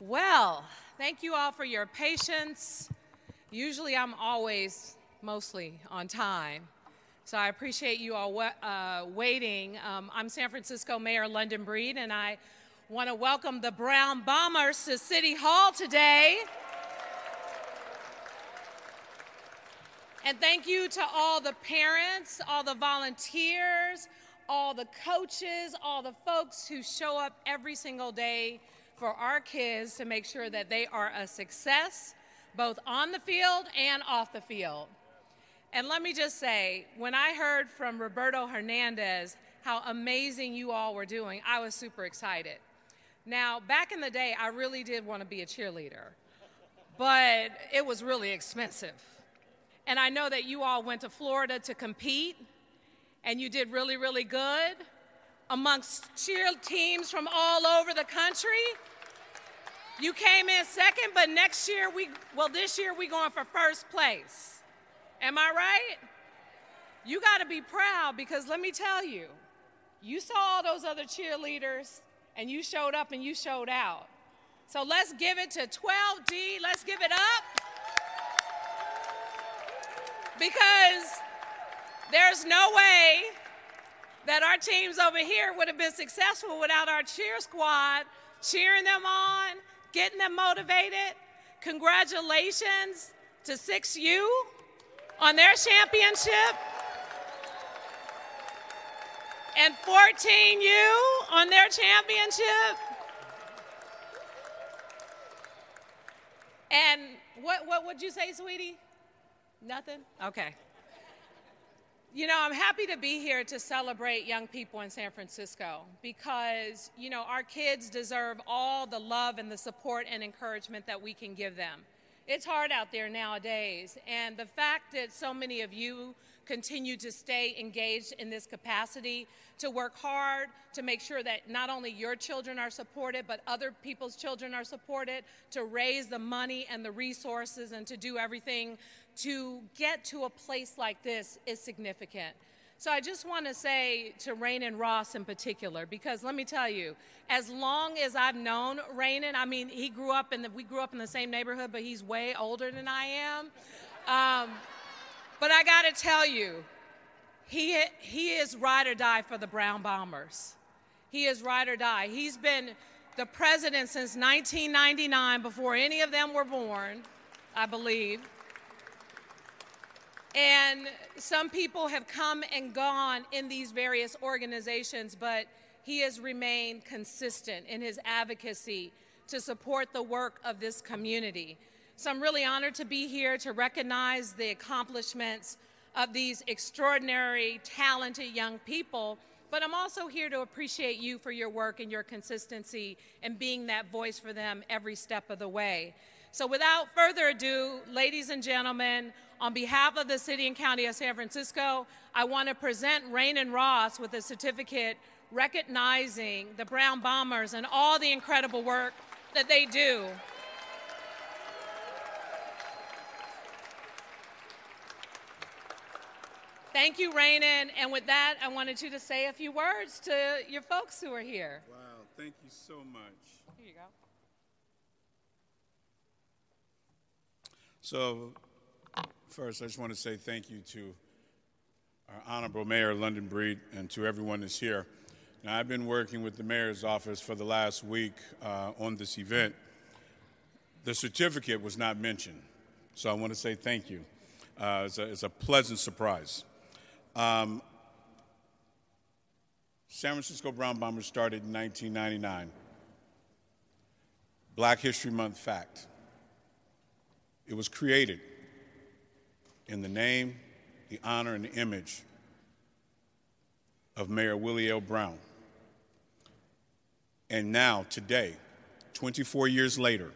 Well, thank you all for your patience. Usually I'm always mostly on time. So I appreciate you all uh, waiting. Um, I'm San Francisco Mayor London Breed, and I want to welcome the Brown Bombers to City Hall today. And thank you to all the parents, all the volunteers, all the coaches, all the folks who show up every single day for our kids to make sure that they are a success, both on the field and off the field. And let me just say, when I heard from Roberto Hernandez how amazing you all were doing, I was super excited. Now, back in the day, I really did want to be a cheerleader, but it was really expensive. And I know that you all went to Florida to compete, and you did really, really good amongst cheer teams from all over the country. You came in second, but next year we, well, this year we going for first place. Am I right? You got to be proud because let me tell you, you saw all those other cheerleaders and you showed up and you showed out. So let's give it to 12D. Let's give it up. Because there's no way that our teams over here would have been successful without our cheer squad cheering them on, getting them motivated. Congratulations to 6U on their championship. And 14U on their championship. And what, what would you say, sweetie? Nothing? Okay. You know, I'm happy to be here to celebrate young people in San Francisco because, you know, our kids deserve all the love and the support and encouragement that we can give them. It's hard out there nowadays, and the fact that so many of you continue to stay engaged in this capacity, to work hard to make sure that not only your children are supported, but other people's children are supported, to raise the money and the resources and to do everything to get to a place like this is significant. So I just want to say to Rainen Ross in particular, because let me tell you, as long as I've known Rainen, I mean, he grew up in the, we grew up in the same neighborhood, but he's way older than I am. Um, but I got to tell you, he, he is ride or die for the Brown Bombers. He is ride or die. He's been the president since 1999, before any of them were born, I believe. And some people have come and gone in these various organizations, but he has remained consistent in his advocacy to support the work of this community. So I'm really honored to be here to recognize the accomplishments of these extraordinary, talented young people. But I'm also here to appreciate you for your work and your consistency and being that voice for them every step of the way. So without further ado, ladies and gentlemen, on behalf of the City and County of San Francisco, I want to present Rainen Ross with a certificate recognizing the Brown Bombers and all the incredible work that they do. Thank you, Rainen. And with that, I wanted you to say a few words to your folks who are here. Wow, thank you so much. Here you go. So, first, I just want to say thank you to our Honorable Mayor London Breed and to everyone that's here. Now, I've been working with the mayor's office for the last week uh, on this event. The certificate was not mentioned, so I want to say thank you. Uh, it's, a, it's, a, pleasant surprise. Um, San Francisco Brown Bombers started in 1999. Black History Month fact. It was created in the name, the honor, and the image of Mayor Willie L. Brown. And now, today, 24 years later,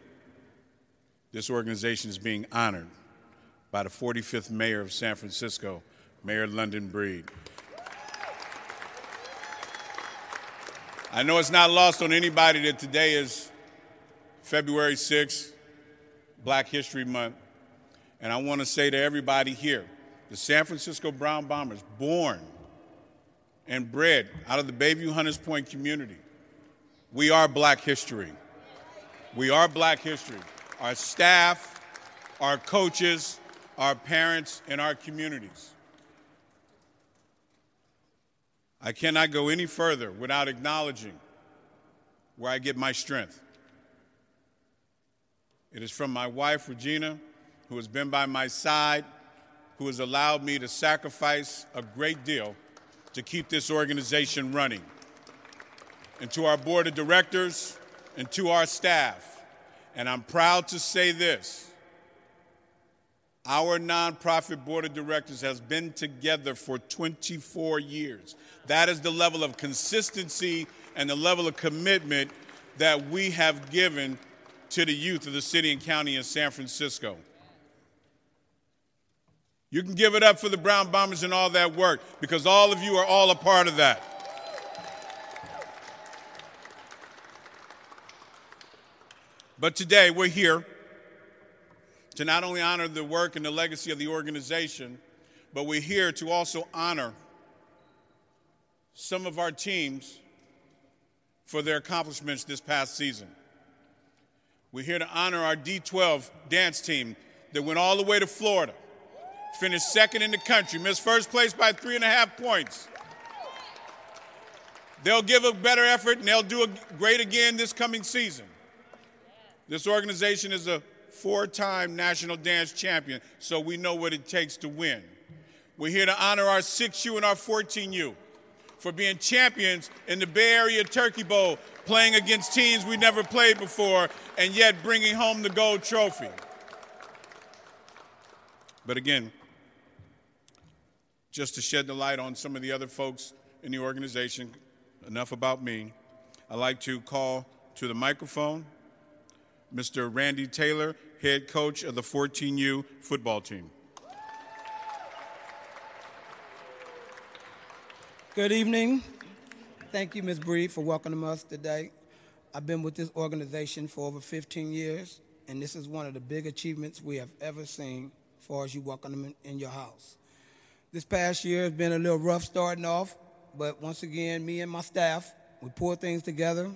this organization is being honored by the 45th mayor of San Francisco, Mayor London Breed. I know it's not lost on anybody that today is February 6th, Black History Month. And I want to say to everybody here the San Francisco Brown Bombers, born and bred out of the Bayview Hunters Point community, we are black history. We are Black History. Our staff, our coaches, our parents, and our communities. I cannot go any further without acknowledging where I get my strength. It is from my wife, Regina, who has been by my side, who has allowed me to sacrifice a great deal to keep this organization running. And to our board of directors and to our staff, and I'm proud to say this our nonprofit board of directors has been together for 24 years. That is the level of consistency and the level of commitment that we have given to the youth of the city and county in San Francisco. You can give it up for the Brown Bombers and all that work because all of you are all a part of that. But today we're here to not only honor the work and the legacy of the organization, but we're here to also honor some of our teams for their accomplishments this past season. We're here to honor our D12 dance team that went all the way to Florida, finished second in the country, missed first place by three and a half points. They'll give a better effort and they'll do a great again this coming season. This organization is a four time national dance champion, so we know what it takes to win. We're here to honor our 6U and our 14U for being champions in the Bay Area Turkey Bowl, playing against teams we never played before, and yet bringing home the gold trophy. But again, just to shed the light on some of the other folks in the organization, enough about me, I'd like to call to the microphone Mr. Randy Taylor, head coach of the 14U football team. Good evening. Thank you, Ms. Bree, for welcoming us today. I've been with this organization for over 15 years, and this is one of the big achievements we have ever seen as far as you welcome them in your house. This past year has been a little rough starting off, but once again, me and my staff, we pulled things together,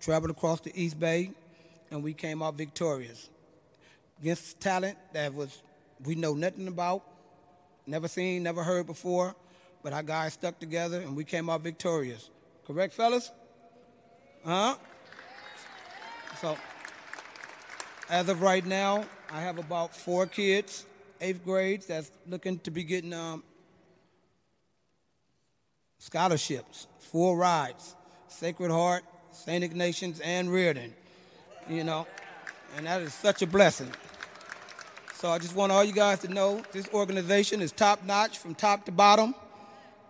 traveled across the East Bay, and we came out victorious against talent that was we know nothing about, never seen, never heard before but our guys stuck together and we came out victorious. Correct, fellas? Huh? So, as of right now, I have about four kids, eighth grades, that's looking to be getting um, scholarships, full rides, Sacred Heart, St. Ignatius, and Riordan, You know, and that is such a blessing. So I just want all you guys to know this organization is top notch from top to bottom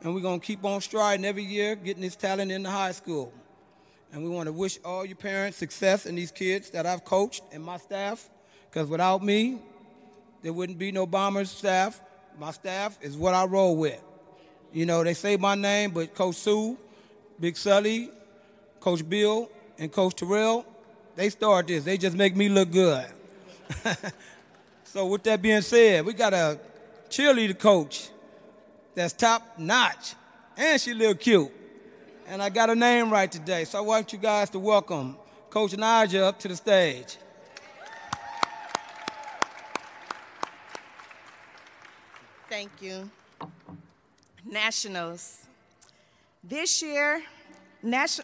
and we're going to keep on striding every year, getting this talent into high school. And we want to wish all your parents success in these kids that I've coached and my staff, because without me, there wouldn't be no Bombers staff. My staff is what I roll with. You know, they say my name, but Coach Sue, Big Sully, Coach Bill, and Coach Terrell, they start this. They just make me look good. so with that being said, we got a cheerleader coach that's top notch. And she little cute. And I got her name right today. So I want you guys to welcome Coach Naja up to the stage. Thank you. Nationals. This year,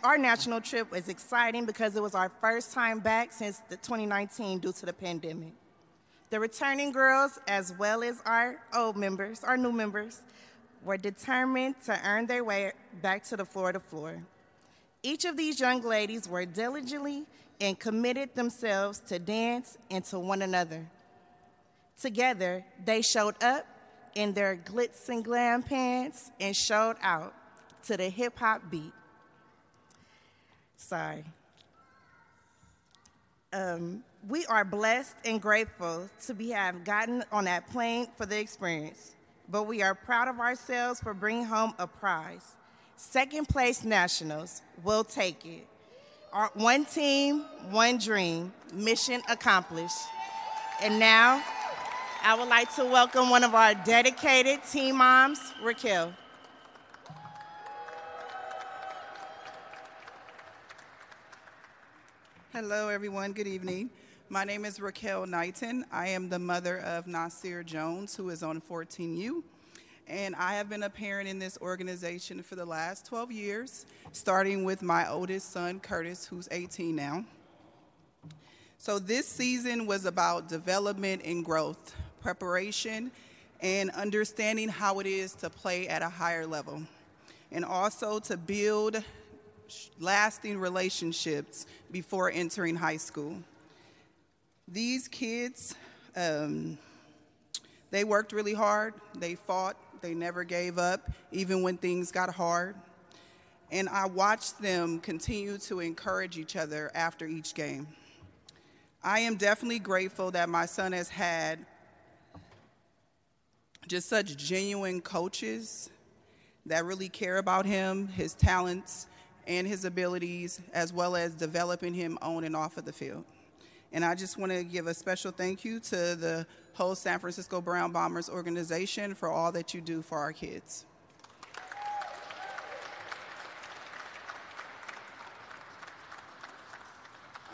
our national trip was exciting because it was our first time back since the 2019 due to the pandemic. The returning girls, as well as our old members, our new members, were determined to earn their way back to the Florida floor. Each of these young ladies were diligently and committed themselves to dance and to one another. Together, they showed up in their glitz and glam pants and showed out to the hip hop beat. Sorry. Um, we are blessed and grateful to be have gotten on that plane for the experience but we are proud of ourselves for bringing home a prize. Second place nationals will take it. Our, one team, one dream, mission accomplished. And now, I would like to welcome one of our dedicated team moms, Raquel. Hello, everyone. Good evening. My name is Raquel Knighton. I am the mother of Nasir Jones, who is on 14U. And I have been a parent in this organization for the last 12 years, starting with my oldest son, Curtis, who's 18 now. So this season was about development and growth, preparation, and understanding how it is to play at a higher level, and also to build lasting relationships before entering high school. These kids, um, they worked really hard, they fought, they never gave up, even when things got hard. And I watched them continue to encourage each other after each game. I am definitely grateful that my son has had just such genuine coaches that really care about him, his talents, and his abilities, as well as developing him on and off of the field. And I just want to give a special thank you to the whole San Francisco Brown Bombers organization for all that you do for our kids.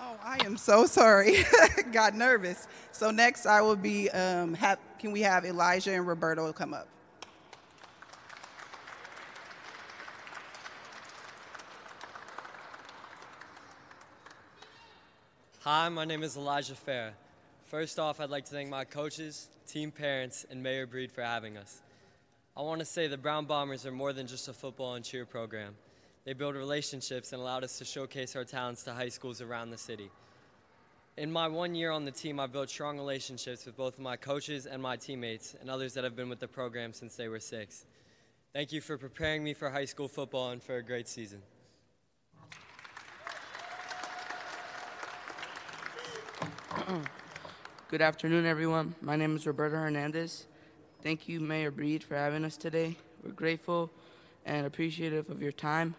Oh, I am so sorry. Got nervous. So next I will be, um, have, can we have Elijah and Roberto come up? Hi, my name is Elijah Fair. First off, I'd like to thank my coaches, team parents, and Mayor Breed for having us. I want to say the Brown Bombers are more than just a football and cheer program. They build relationships and allowed us to showcase our talents to high schools around the city. In my one year on the team, I've built strong relationships with both my coaches and my teammates and others that have been with the program since they were six. Thank you for preparing me for high school football and for a great season. Good afternoon, everyone. My name is Roberto Hernandez. Thank you, Mayor Breed, for having us today. We're grateful and appreciative of your time.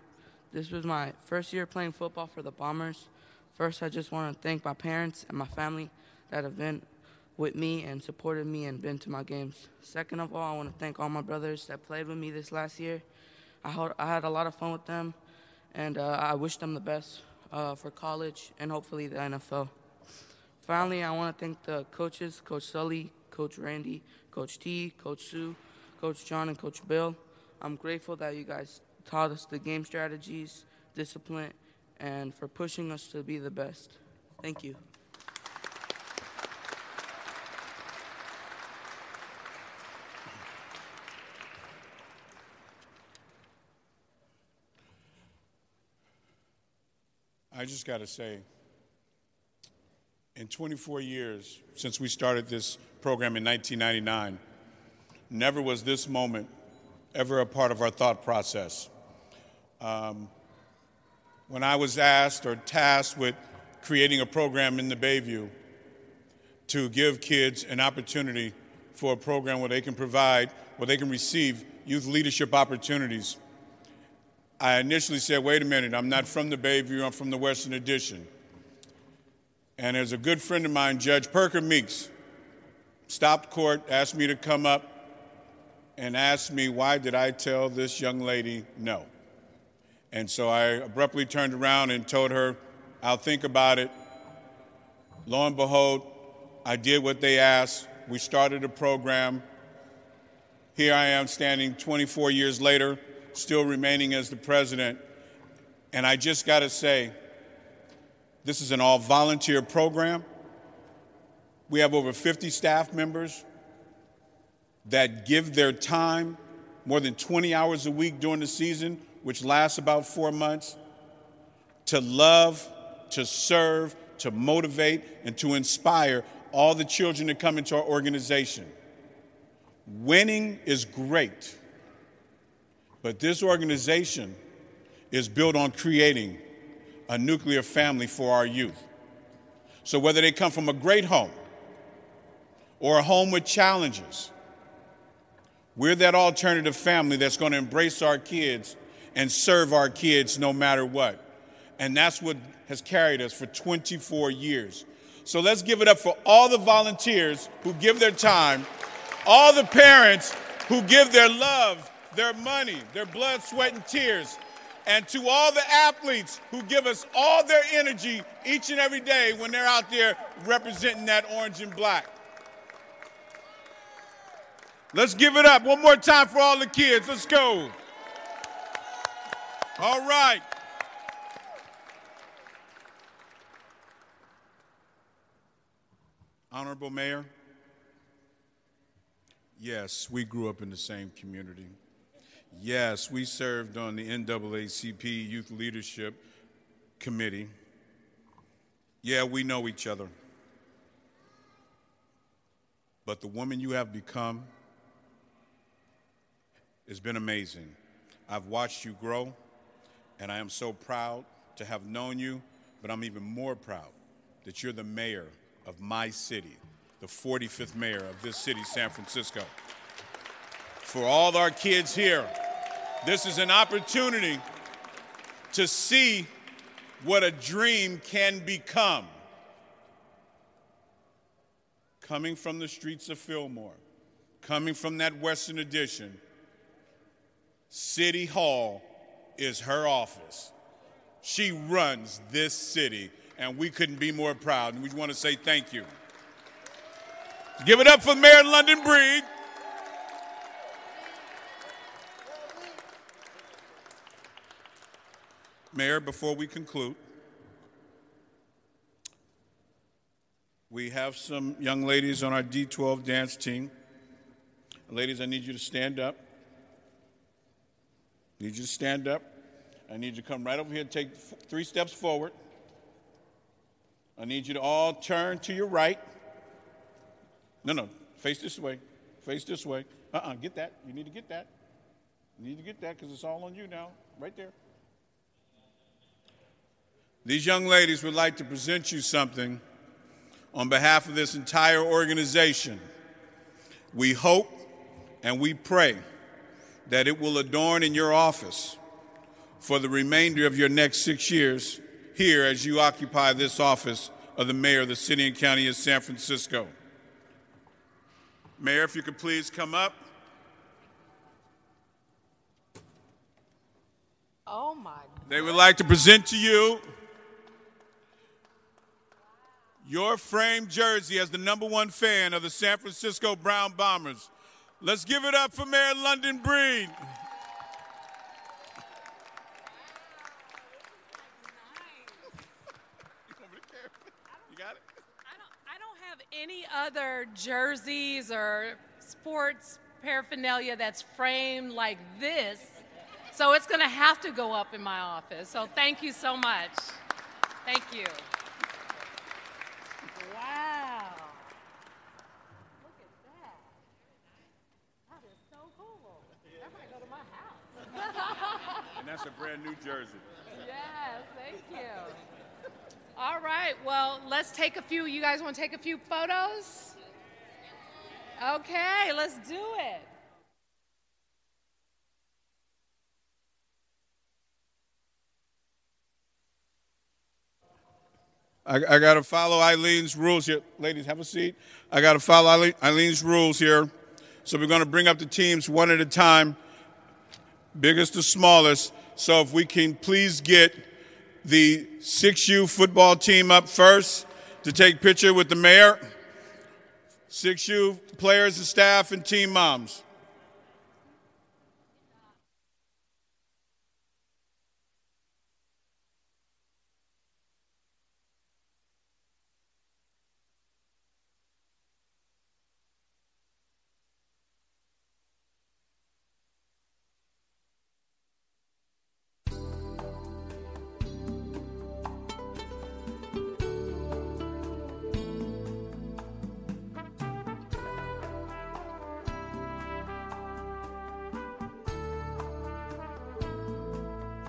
This was my first year playing football for the Bombers. First, I just want to thank my parents and my family that have been with me and supported me and been to my games. Second of all, I want to thank all my brothers that played with me this last year. I, I had a lot of fun with them, and uh, I wish them the best uh, for college and hopefully the NFL. Finally, I want to thank the coaches, Coach Sully, Coach Randy, Coach T, Coach Sue, Coach John, and Coach Bill. I'm grateful that you guys taught us the game strategies, discipline, and for pushing us to be the best. Thank you. I just got to say, in 24 years since we started this program in 1999, never was this moment ever a part of our thought process. Um, when I was asked or tasked with creating a program in the Bayview to give kids an opportunity for a program where they can provide, where they can receive youth leadership opportunities, I initially said, wait a minute, I'm not from the Bayview, I'm from the Western Addition. And there's a good friend of mine, Judge Perker Meeks, stopped court, asked me to come up, and asked me why did I tell this young lady no. And so I abruptly turned around and told her, I'll think about it. Lo and behold, I did what they asked. We started a program. Here I am standing 24 years later, still remaining as the president. And I just got to say, this is an all volunteer program. We have over 50 staff members that give their time more than 20 hours a week during the season, which lasts about four months, to love, to serve, to motivate, and to inspire all the children that come into our organization. Winning is great, but this organization is built on creating a nuclear family for our youth. So whether they come from a great home or a home with challenges, we're that alternative family that's going to embrace our kids and serve our kids no matter what. And that's what has carried us for 24 years. So let's give it up for all the volunteers who give their time, all the parents who give their love, their money, their blood, sweat, and tears and to all the athletes who give us all their energy each and every day when they're out there representing that orange and black. Let's give it up one more time for all the kids. Let's go. All right. Honorable Mayor, yes, we grew up in the same community. Yes, we served on the NAACP Youth Leadership Committee. Yeah, we know each other. But the woman you have become has been amazing. I've watched you grow, and I am so proud to have known you, but I'm even more proud that you're the mayor of my city, the 45th mayor of this city, San Francisco. For all our kids here, this is an opportunity to see what a dream can become. Coming from the streets of Fillmore, coming from that Western Addition, City Hall is her office. She runs this city, and we couldn't be more proud. And we want to say thank you. Give it up for Mayor London Breed. Mayor, before we conclude, we have some young ladies on our D12 dance team. Ladies, I need you to stand up. Need you to stand up. I need you to come right over here and take three steps forward. I need you to all turn to your right. No, no, face this way. Face this way. Uh uh get that. You need to get that. You need to get that because it's all on you now. Right there. These young ladies would like to present you something on behalf of this entire organization. We hope and we pray that it will adorn in your office for the remainder of your next six years here as you occupy this office of the mayor of the city and county of San Francisco. Mayor, if you could please come up. Oh my. God. They would like to present to you your framed jersey as the number one fan of the San Francisco Brown Bombers. Let's give it up for Mayor London Breed. Any other jerseys or sports paraphernalia that's framed like this. So it's going to have to go up in my office. So thank you so much. Thank you. Wow. Look at that. That is so cool. That might go to my house. And that's a brand new jersey. Yes, thank you. All right, well, let's take a few. You guys want to take a few photos? Okay, let's do it. I, I got to follow Eileen's rules here. Ladies, have a seat. I got to follow Eileen, Eileen's rules here. So we're going to bring up the teams one at a time, biggest to smallest. So if we can please get the 6U football team up first to take picture with the mayor. 6U players and staff and team moms.